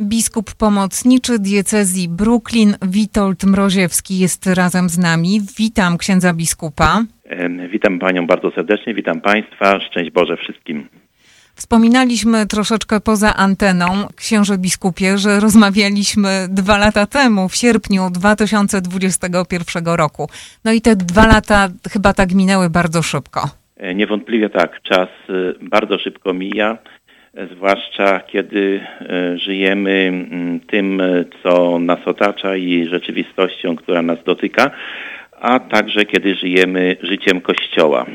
Biskup pomocniczy diecezji Brooklyn Witold Mroziewski jest razem z nami. Witam księdza biskupa. Witam panią bardzo serdecznie, witam państwa, szczęść Boże wszystkim. Wspominaliśmy troszeczkę poza anteną, księże biskupie, że rozmawialiśmy dwa lata temu, w sierpniu 2021 roku. No i te dwa lata chyba tak minęły bardzo szybko. E, niewątpliwie tak, czas e, bardzo szybko mija zwłaszcza kiedy e, żyjemy mm, tym, co nas otacza i rzeczywistością, która nas dotyka, a także kiedy żyjemy życiem Kościoła.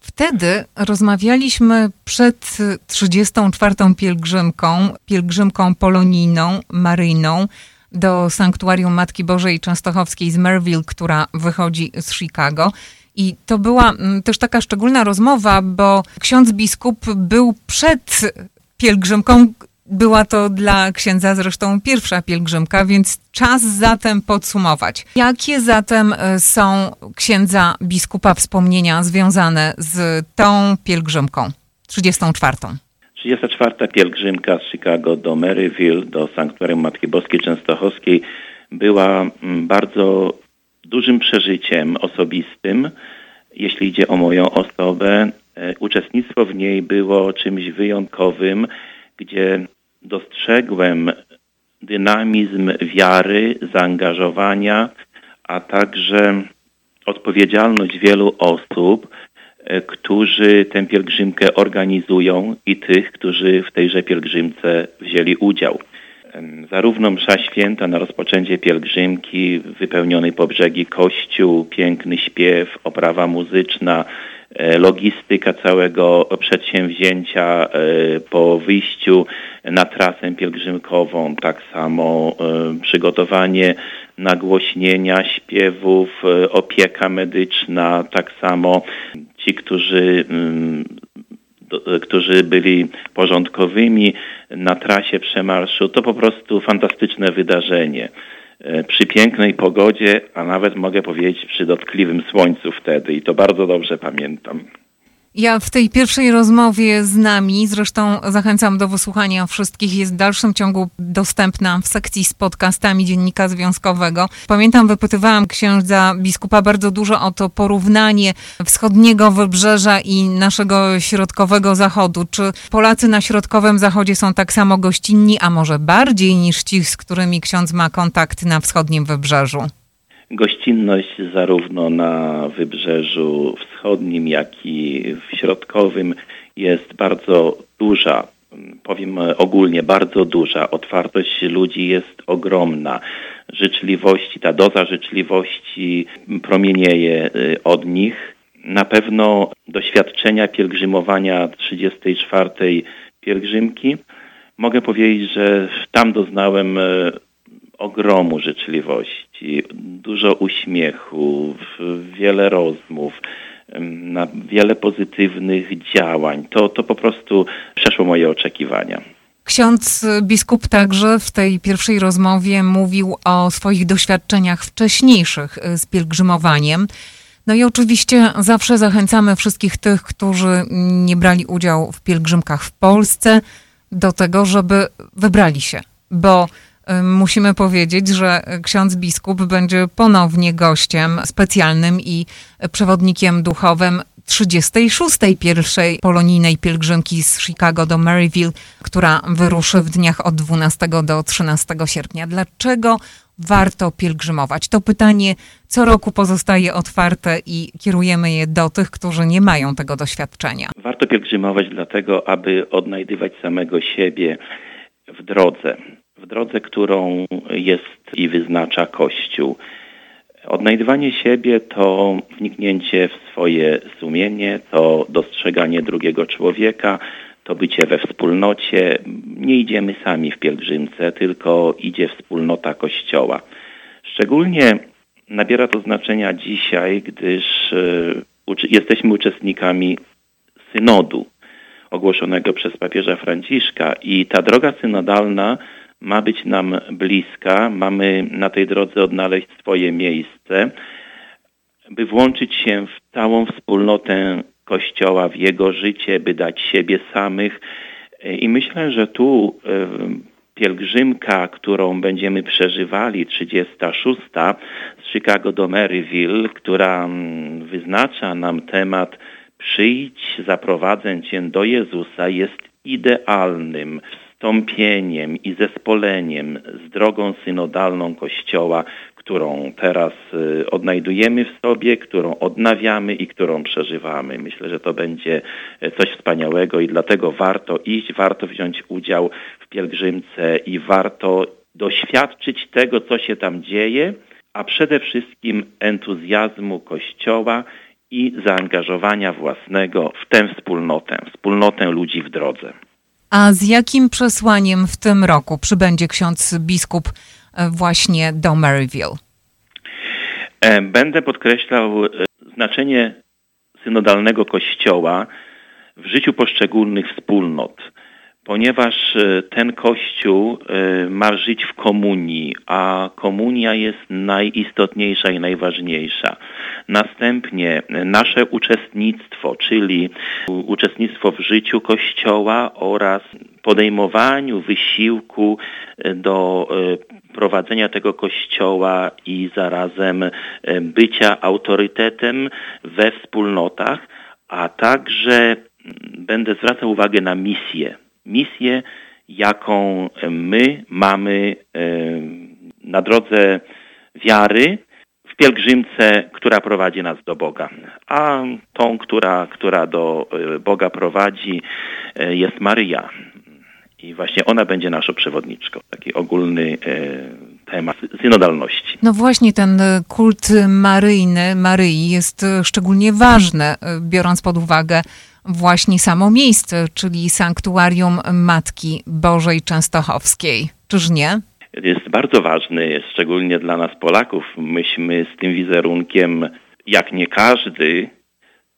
Wtedy rozmawialiśmy przed 34. pielgrzymką, pielgrzymką polonijną, maryjną do Sanktuarium Matki Bożej Częstochowskiej z Merville, która wychodzi z Chicago. I to była mm, też taka szczególna rozmowa, bo ksiądz biskup był przed pielgrzymką. Była to dla księdza zresztą pierwsza pielgrzymka, więc czas zatem podsumować. Jakie zatem e, są księdza biskupa wspomnienia związane z tą pielgrzymką 34? 34. pielgrzymka z Chicago do Maryville, do Sanktuarium Matki Boskiej Częstochowskiej była mm, bardzo dużym przeżyciem osobistym, jeśli idzie o moją osobę. E, uczestnictwo w niej było czymś wyjątkowym, gdzie dostrzegłem dynamizm wiary, zaangażowania, a także odpowiedzialność wielu osób, e, którzy tę pielgrzymkę organizują i tych, którzy w tejże pielgrzymce wzięli udział. Zarówno msza święta na rozpoczęcie pielgrzymki, wypełniony po brzegi kościół, piękny śpiew, oprawa muzyczna, e, logistyka całego przedsięwzięcia e, po wyjściu na trasę pielgrzymkową, tak samo e, przygotowanie nagłośnienia śpiewów, opieka medyczna, tak samo ci, którzy mm, którzy byli porządkowymi na trasie przemarszu. To po prostu fantastyczne wydarzenie. E, przy pięknej pogodzie, a nawet mogę powiedzieć przy dotkliwym słońcu wtedy i to bardzo dobrze pamiętam. Ja w tej pierwszej rozmowie z nami, zresztą zachęcam do wysłuchania wszystkich, jest w dalszym ciągu dostępna w sekcji z podcastami Dziennika Związkowego. Pamiętam, wypytywałam księdza biskupa bardzo dużo o to porównanie wschodniego wybrzeża i naszego środkowego zachodu. Czy Polacy na środkowym zachodzie są tak samo gościnni, a może bardziej niż ci, z którymi ksiądz ma kontakt na wschodnim wybrzeżu? Gościnność zarówno na wybrzeżu wschodnim, jak i w środkowym jest bardzo duża. Powiem ogólnie, bardzo duża. Otwartość ludzi jest ogromna. Życzliwości, ta doza życzliwości promienieje y, od nich. Na pewno doświadczenia pielgrzymowania 34. pielgrzymki mogę powiedzieć, że tam doznałem y, ogromu życzliwości, dużo uśmiechu, wiele rozmów, na wiele pozytywnych działań. To, to po prostu przeszło moje oczekiwania. Ksiądz biskup także w tej pierwszej rozmowie mówił o swoich doświadczeniach wcześniejszych z pielgrzymowaniem. No i oczywiście zawsze zachęcamy wszystkich tych, którzy nie brali udziału w pielgrzymkach w Polsce, do tego, żeby wybrali się, bo musimy powiedzieć, że ksiądz biskup będzie ponownie gościem specjalnym i przewodnikiem duchowym 36. pierwszej polonijnej pielgrzymki z Chicago do Maryville, która wyruszy w dniach od 12 do 13 sierpnia. Dlaczego warto pielgrzymować? To pytanie co roku pozostaje otwarte i kierujemy je do tych, którzy nie mają tego doświadczenia. Warto pielgrzymować dlatego, aby odnajdywać samego siebie w drodze w drodze, którą jest i wyznacza Kościół. Odnajdywanie siebie to wniknięcie w swoje sumienie, to dostrzeganie drugiego człowieka, to bycie we wspólnocie. Nie idziemy sami w pielgrzymce, tylko idzie wspólnota Kościoła. Szczególnie nabiera to znaczenia dzisiaj, gdyż e, jesteśmy uczestnikami synodu ogłoszonego przez papieża Franciszka i ta droga synodalna ma być nam bliska, mamy na tej drodze odnaleźć swoje miejsce, by włączyć się w całą wspólnotę Kościoła, w jego życie, by dać siebie samych. I myślę, że tu pielgrzymka, którą będziemy przeżywali, 36 z Chicago do Maryville, która mm, wyznacza nam temat przyjdź, zaprowadzę Cię do Jezusa, jest idealnym wstąpieniem i zespoleniem z drogą synodalną Kościoła, którą teraz y, odnajdujemy w sobie, którą odnawiamy i którą przeżywamy. Myślę, że to będzie e, coś wspaniałego i dlatego warto iść, warto wziąć udział w pielgrzymce i warto doświadczyć tego, co się tam dzieje, a przede wszystkim entuzjazmu Kościoła i zaangażowania własnego w tę wspólnotę, wspólnotę ludzi w drodze. A z jakim przesłaniem w tym roku przybędzie ksiądz biskup e, właśnie do Maryville? E, będę podkreślał e, znaczenie synodalnego kościoła w życiu poszczególnych wspólnot ponieważ e, ten Kościół e, ma żyć w komunii, a komunia jest najistotniejsza i najważniejsza. Następnie e, nasze uczestnictwo, czyli uczestnictwo w życiu Kościoła oraz podejmowaniu wysiłku do prowadzenia tego kościoła i zarazem bycia autorytetem we wspólnotach, a także będę zwracał uwagę na misję misję, jaką my mamy na drodze wiary w pielgrzymce, która prowadzi nas do Boga. A tą, która, która do e, Boga prowadzi, e, jest Maryja. I właśnie ona będzie naszą przewodniczką. Taki ogólny e, temat synodalności. No właśnie ten kult maryjny, Maryi jest szczególnie ważny, biorąc pod uwagę właśnie samo miejsce, czyli sanktuarium Matki Bożej Częstochowskiej. Czyż nie? Jest bardzo ważny, szczególnie dla nas Polaków. Myśmy z tym wizerunkiem, jak nie każdy,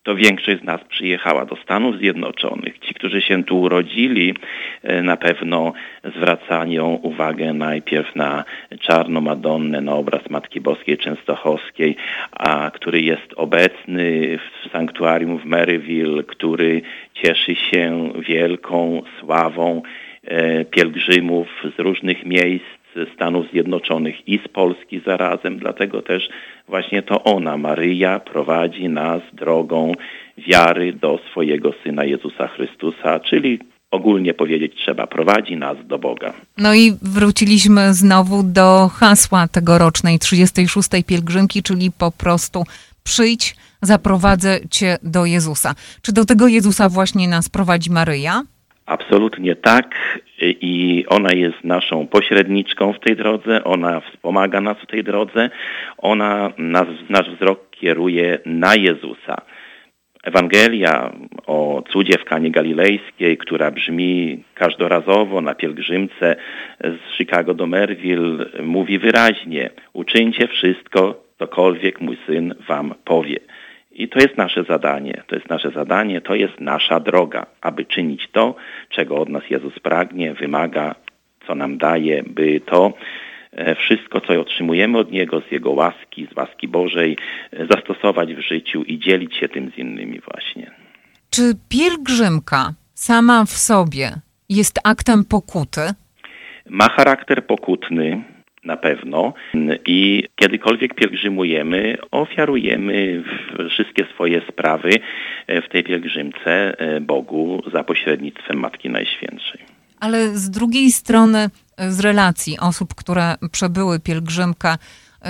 to większość z nas przyjechała do Stanów Zjednoczonych. Ci, którzy się tu urodzili, e, na pewno zwracają uwagę najpierw na czarną Madonnę, na obraz Matki Boskiej Częstochowskiej, a który jest obecny w sanktuarium w Maryville, który cieszy się wielką sławą e, pielgrzymów z różnych miejsc Stanów Zjednoczonych i z Polski zarazem. Dlatego też właśnie to ona, Maryja, prowadzi nas drogą wiary do swojego Syna Jezusa Chrystusa, czyli ogólnie powiedzieć trzeba, prowadzi nas do Boga. No i wróciliśmy znowu do hasła tegorocznej 36. pielgrzymki, czyli po prostu przyjdź, zaprowadzę cię do Jezusa. Czy do tego Jezusa właśnie nas prowadzi Maryja? Absolutnie tak i ona jest naszą pośredniczką w tej drodze, ona wspomaga nas w tej drodze, ona nas, nasz wzrok kieruje na Jezusa. Ewangelia o cudzie w Kanie Galilejskiej, która brzmi każdorazowo na pielgrzymce z Chicago do Merville, mówi wyraźnie: uczyńcie wszystko, cokolwiek mój syn wam powie. I to jest nasze zadanie, to jest nasze zadanie, to jest nasza droga, aby czynić to, czego od nas Jezus pragnie, wymaga, co nam daje, by to e, wszystko, co otrzymujemy od Niego, z Jego łaski, z łaski Bożej, e, zastosować w życiu i dzielić się tym z innymi właśnie. Czy pielgrzymka sama w sobie jest aktem pokuty? Ma charakter pokutny, na pewno. I kiedykolwiek pielgrzymujemy, ofiarujemy wszystkie swoje sprawy e, w tej pielgrzymce e, Bogu za pośrednictwem Matki Najświętszej. Ale z drugiej strony, e, z relacji osób, które przebyły pielgrzymkę,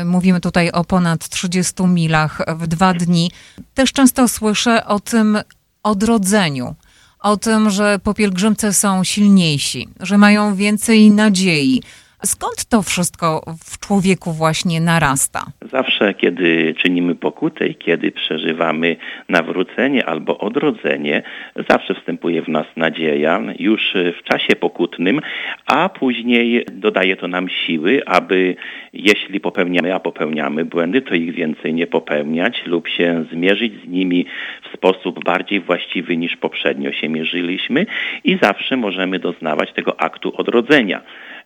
mówimy tutaj o ponad 30 milach w dwa dni, też często słyszę o tym odrodzeniu, o tym, że po pielgrzymce są silniejsi, że mają więcej nadziei, Skąd to wszystko w człowieku właśnie narasta? Zawsze, kiedy czynimy pokutę i kiedy przeżywamy nawrócenie albo odrodzenie, zawsze wstępuje w nas nadzieja już w czasie pokutnym, a później dodaje to nam siły, aby jeśli popełniamy, a popełniamy błędy, to ich więcej nie popełniać lub się zmierzyć z nimi w sposób bardziej właściwy niż poprzednio się mierzyliśmy i zawsze możemy doznawać tego aktu odrodzenia.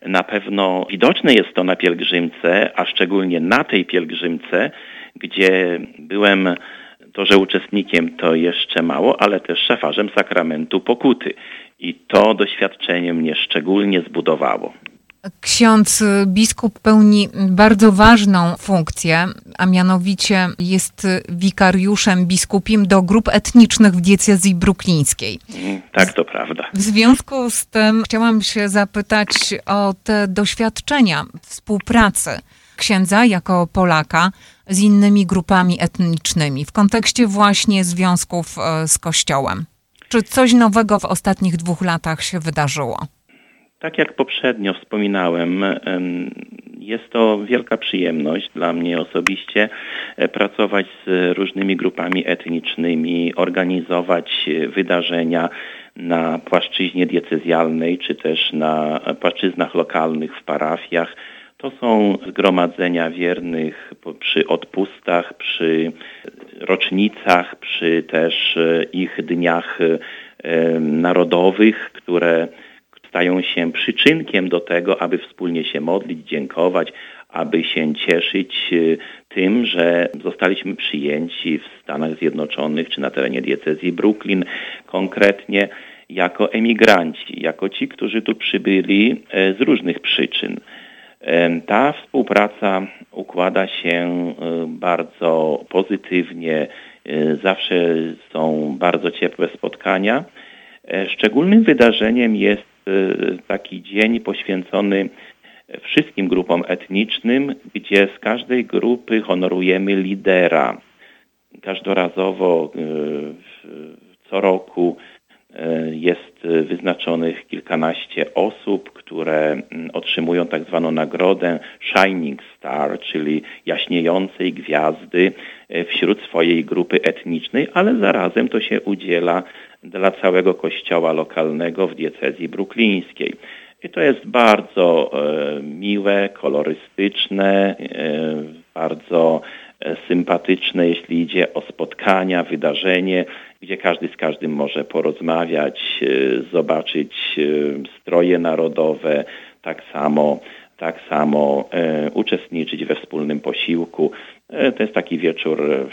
Na pewno widoczne jest to na pielgrzymce, a szczególnie na tej pielgrzymce, gdzie byłem to, że uczestnikiem to jeszcze mało, ale też szefarzem sakramentu pokuty. I to doświadczenie mnie szczególnie zbudowało. Ksiądz biskup pełni bardzo ważną funkcję, a mianowicie jest wikariuszem biskupim do grup etnicznych w diecezji bruklińskiej. Tak, to prawda. W związku z tym chciałam się zapytać o te doświadczenia współpracy księdza jako Polaka z innymi grupami etnicznymi w kontekście właśnie związków e, z Kościołem. Czy coś nowego w ostatnich dwóch latach się wydarzyło? Tak jak poprzednio wspominałem, jest to wielka przyjemność dla mnie osobiście e, pracować z różnymi grupami etnicznymi, organizować wydarzenia na płaszczyźnie diecezjalnej czy też na płaszczyznach lokalnych w parafiach. To są zgromadzenia wiernych przy odpustach, przy rocznicach, przy też e, ich dniach narodowych, które stają się przyczynkiem do tego, aby wspólnie się modlić, dziękować, aby się cieszyć y, tym, że zostaliśmy przyjęci w Stanach Zjednoczonych czy na terenie diecezji Brooklyn konkretnie jako emigranci, jako ci, którzy tu przybyli e, z różnych przyczyn. E, ta współpraca układa się e, bardzo pozytywnie, zawsze są bardzo ciepłe spotkania. Szczególnym wydarzeniem jest taki dzień poświęcony wszystkim grupom etnicznym, gdzie z każdej grupy honorujemy lidera. Każdorazowo y, co roku y, jest wyznaczonych kilkanaście osób, które mm, otrzymują tak zwaną nagrodę Shining Star, czyli jaśniejącej gwiazdy wśród swojej grupy etnicznej, ale zarazem to się udziela dla całego kościoła lokalnego w diecezji bruklińskiej. I to jest bardzo e, miłe, kolorystyczne, e, bardzo e, sympatyczne, jeśli idzie o spotkania, wydarzenie, gdzie każdy z każdym może porozmawiać, zobaczyć stroje narodowe, tak samo, tak samo uczestniczyć we wspólnym posiłku. To jest taki wieczór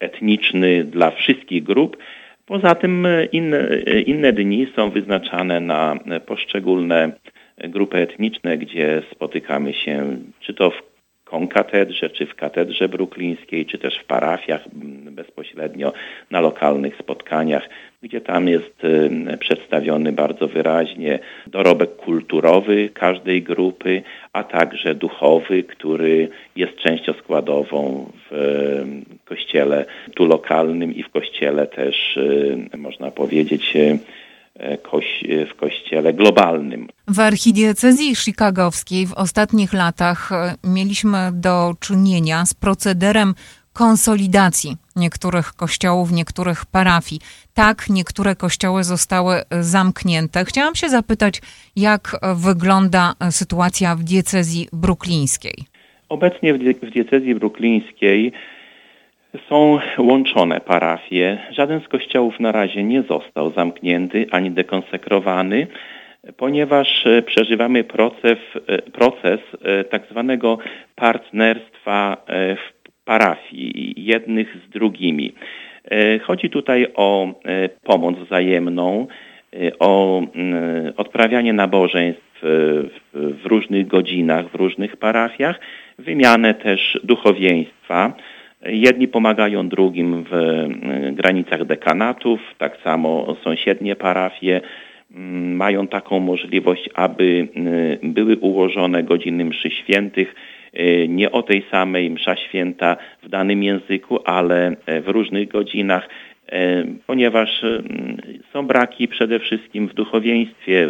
etniczny dla wszystkich grup, Poza tym e, inne, e, inne dni są wyznaczane na poszczególne grupy etniczne, gdzie spotykamy się czy to w konkatedrze, czy w katedrze bruklińskiej, czy też w parafiach bezpośrednio na lokalnych spotkaniach, gdzie tam jest przedstawiony bardzo wyraźnie dorobek kulturowy każdej grupy, a także duchowy, który jest częścią składową w kościele tu lokalnym i w kościele też, można powiedzieć, w kościele globalnym. W archidiecezji chicagowskiej w ostatnich latach e, mieliśmy do czynienia z procederem konsolidacji niektórych kościołów, niektórych parafii. Tak, niektóre kościoły zostały zamknięte. Chciałam się zapytać, jak wygląda sytuacja w diecezji bruklińskiej? Obecnie w diecezji bruklińskiej są łączone parafie. Żaden z kościołów na razie nie został zamknięty ani dekonsekrowany, ponieważ e, przeżywamy proces, e, proces e, tak zwanego partnerstwa w parafii jednych z drugimi. Chodzi tutaj o pomoc wzajemną, o odprawianie nabożeństw w różnych godzinach, w różnych parafiach, wymianę też duchowieństwa. Jedni pomagają drugim w e, granicach dekanatów, tak samo sąsiednie parafie mm, mają taką możliwość, aby e, były ułożone godziny mszy świętych e, nie o tej samej msza święta w danym języku, ale w różnych godzinach ponieważ są braki przede wszystkim w duchowieństwie.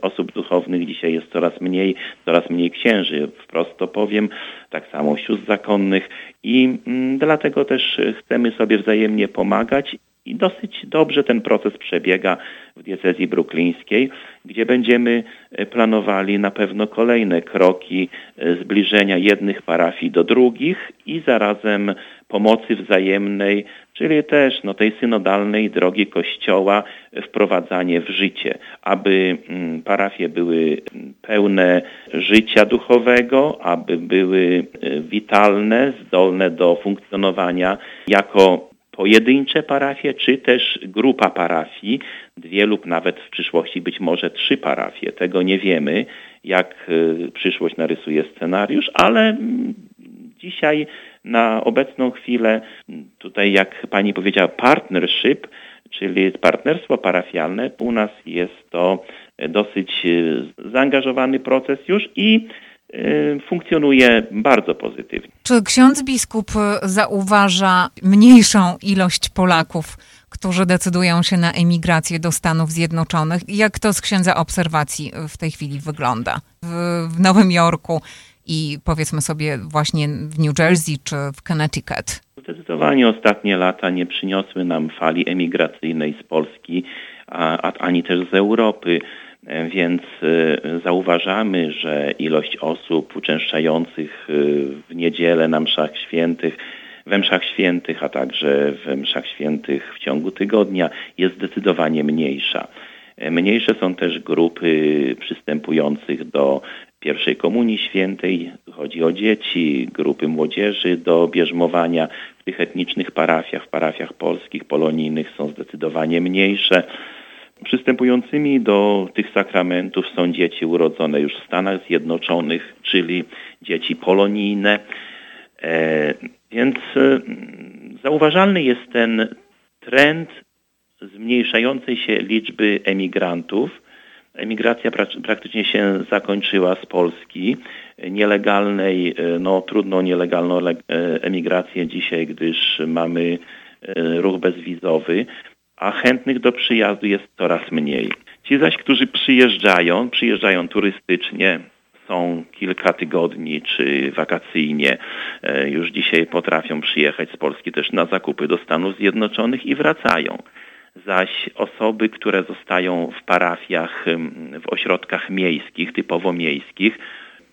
Osób duchownych dzisiaj jest coraz mniej, coraz mniej księży, wprost to powiem, tak samo sióstr zakonnych i mm, dlatego też chcemy sobie wzajemnie pomagać i dosyć dobrze ten proces przebiega w diecezji bruklińskiej, gdzie będziemy e, planowali na pewno kolejne kroki e, zbliżenia jednych parafii do drugich i zarazem pomocy wzajemnej, czyli też no, tej synodalnej drogi Kościoła wprowadzanie w życie, aby mm, parafie były pełne życia duchowego, aby były e, witalne, zdolne do funkcjonowania jako pojedyncze parafie, czy też grupa parafii, dwie lub nawet w przyszłości być może trzy parafie. Tego nie wiemy, jak y, przyszłość narysuje scenariusz, ale mm, dzisiaj na obecną chwilę, tutaj jak pani powiedziała, partnership, czyli partnerstwo parafialne, u nas jest to dosyć y, zaangażowany proces już i y, funkcjonuje bardzo pozytywnie. Czy ksiądz biskup zauważa mniejszą ilość Polaków, którzy decydują się na emigrację do Stanów Zjednoczonych? Jak to z księdza obserwacji w tej chwili wygląda? W, w Nowym Jorku i powiedzmy sobie właśnie w New Jersey czy w Connecticut? Zdecydowanie ostatnie lata nie przyniosły nam fali emigracyjnej z Polski, a, ani też z Europy. Więc e, zauważamy, że ilość osób uczęszczających e, w niedzielę na mszach świętych we mszach świętych, a także w mszach świętych w ciągu tygodnia jest zdecydowanie mniejsza. E, mniejsze są też grupy przystępujących do pierwszej komunii świętej, chodzi o dzieci, grupy młodzieży do bierzmowania w tych etnicznych parafiach, w parafiach polskich, polonijnych są zdecydowanie mniejsze. Przystępującymi do tych sakramentów są dzieci urodzone już w Stanach Zjednoczonych, czyli dzieci polonijne. E, więc e, zauważalny jest ten trend zmniejszającej się liczby emigrantów. Emigracja praktycznie się zakończyła z Polski. Nielegalnej, e, no trudno nielegalną emigrację dzisiaj, gdyż mamy ruch bezwizowy, a chętnych do przyjazdu jest coraz mniej. Ci zaś, którzy przyjeżdżają, przyjeżdżają turystycznie, są kilka tygodni czy wakacyjnie, e, już dzisiaj potrafią przyjechać z Polski też na zakupy do Stanów Zjednoczonych i wracają. Zaś osoby, które zostają w parafiach, w ośrodkach miejskich, typowo miejskich,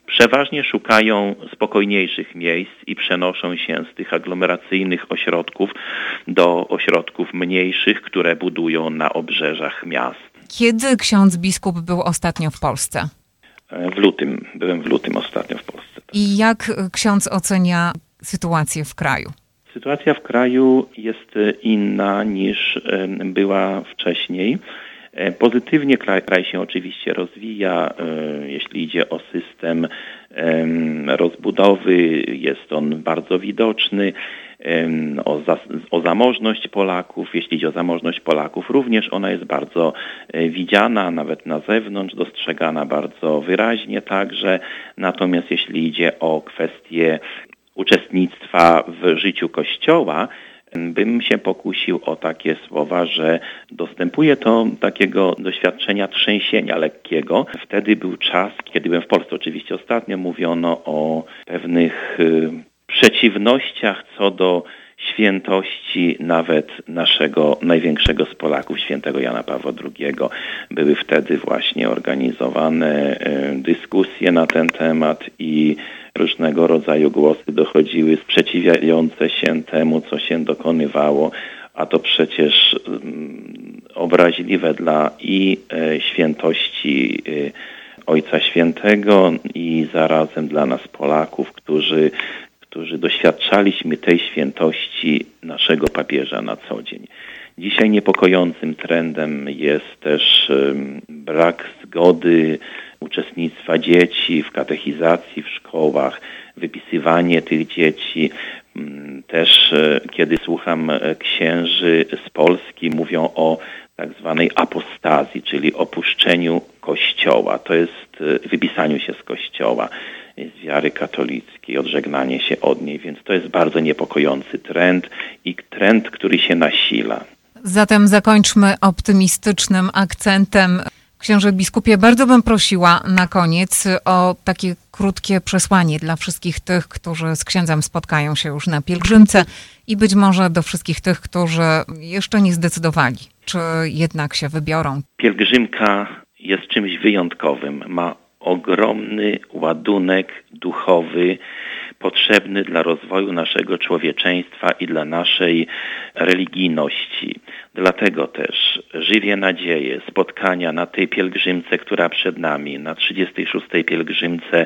przeważnie szukają spokojniejszych miejsc i przenoszą się z tych aglomeracyjnych ośrodków do ośrodków mniejszych, które budują na obrzeżach miast. Kiedy ksiądz biskup był ostatnio w Polsce? E, w lutym, byłem w lutym ostatnio w Polsce. Tak. I jak ksiądz ocenia sytuację w kraju? Sytuacja w kraju jest inna niż była wcześniej. E, pozytywnie kraj, kraj się oczywiście rozwija, e, jeśli idzie o system rozbudowy, jest on bardzo widoczny. O, za, o zamożność Polaków, jeśli idzie o zamożność Polaków, również ona jest bardzo e, widziana, nawet na zewnątrz, dostrzegana bardzo wyraźnie także. Natomiast jeśli idzie o kwestie uczestnictwa w życiu Kościoła, bym się pokusił o takie słowa, że dostępuje to takiego doświadczenia trzęsienia lekkiego. Wtedy był czas, kiedy byłem w Polsce oczywiście ostatnio, mówiono o pewnych y, przeciwnościach co do świętości nawet naszego największego z Polaków, świętego Jana Pawła II. Były wtedy właśnie organizowane y, dyskusje na ten temat i różnego rodzaju głosy dochodziły sprzeciwiające się temu, co się dokonywało, a to przecież mm, obraźliwe dla i e, świętości e, Ojca Świętego i zarazem dla nas Polaków, którzy, którzy doświadczaliśmy tej świętości naszego papieża na co dzień. Dzisiaj niepokojącym trendem jest też brak zgody uczestnictwa dzieci w katechizacji w szkołach, wypisywanie tych dzieci. Mm, też e, kiedy słucham e, księży z Polski, mówią o tak zwanej apostazji, czyli opuszczeniu Kościoła. To jest e, wypisaniu się z Kościoła, z wiary katolickiej, odżegnanie się od niej, więc to jest bardzo niepokojący trend i trend, który się nasila. Zatem zakończmy optymistycznym akcentem. Księże biskupie, bardzo bym prosiła na koniec o takie krótkie przesłanie dla wszystkich tych, którzy z księdzem spotkają się już na pielgrzymce i być może do wszystkich tych, którzy jeszcze nie zdecydowali, czy jednak się wybiorą. Pielgrzymka jest czymś wyjątkowym. Ma ogromny ładunek duchowy potrzebny dla rozwoju naszego człowieczeństwa i dla naszej religijności. Dlatego też żywię nadzieję spotkania na tej pielgrzymce, która przed nami, na 36. pielgrzymce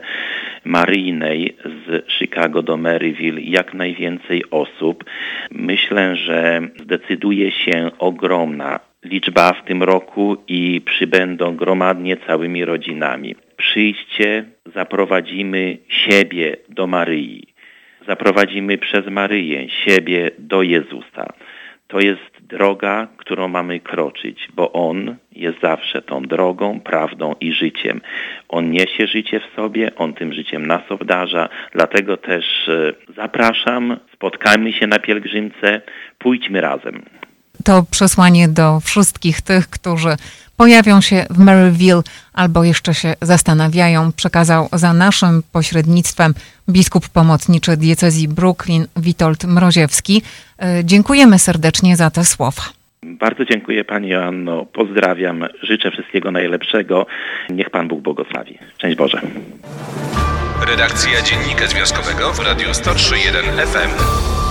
maryjnej z Chicago do Maryville, jak najwięcej osób. Myślę, że zdecyduje się ogromna liczba w tym roku i przybędą gromadnie całymi rodzinami. Przyjdźcie, zaprowadzimy siebie do Maryi. Zaprowadzimy przez Maryję siebie do Jezusa. To jest droga, którą mamy kroczyć, bo On jest zawsze tą drogą, prawdą i życiem. On niesie życie w sobie, On tym życiem nas obdarza, dlatego też e, zapraszam, spotkajmy się na pielgrzymce, pójdźmy razem. To przesłanie do wszystkich tych, którzy pojawią się w Maryville albo jeszcze się zastanawiają, przekazał za naszym pośrednictwem biskup pomocniczy diecezji Brooklyn Witold Mroziewski. E, dziękujemy serdecznie za te słowa. Bardzo dziękuję Pani Joanno. Pozdrawiam. Życzę wszystkiego najlepszego. Niech Pan Bóg błogosławi. Szczęść Boże. Redakcja Dziennika Związkowego w Radiu 103.1 FM.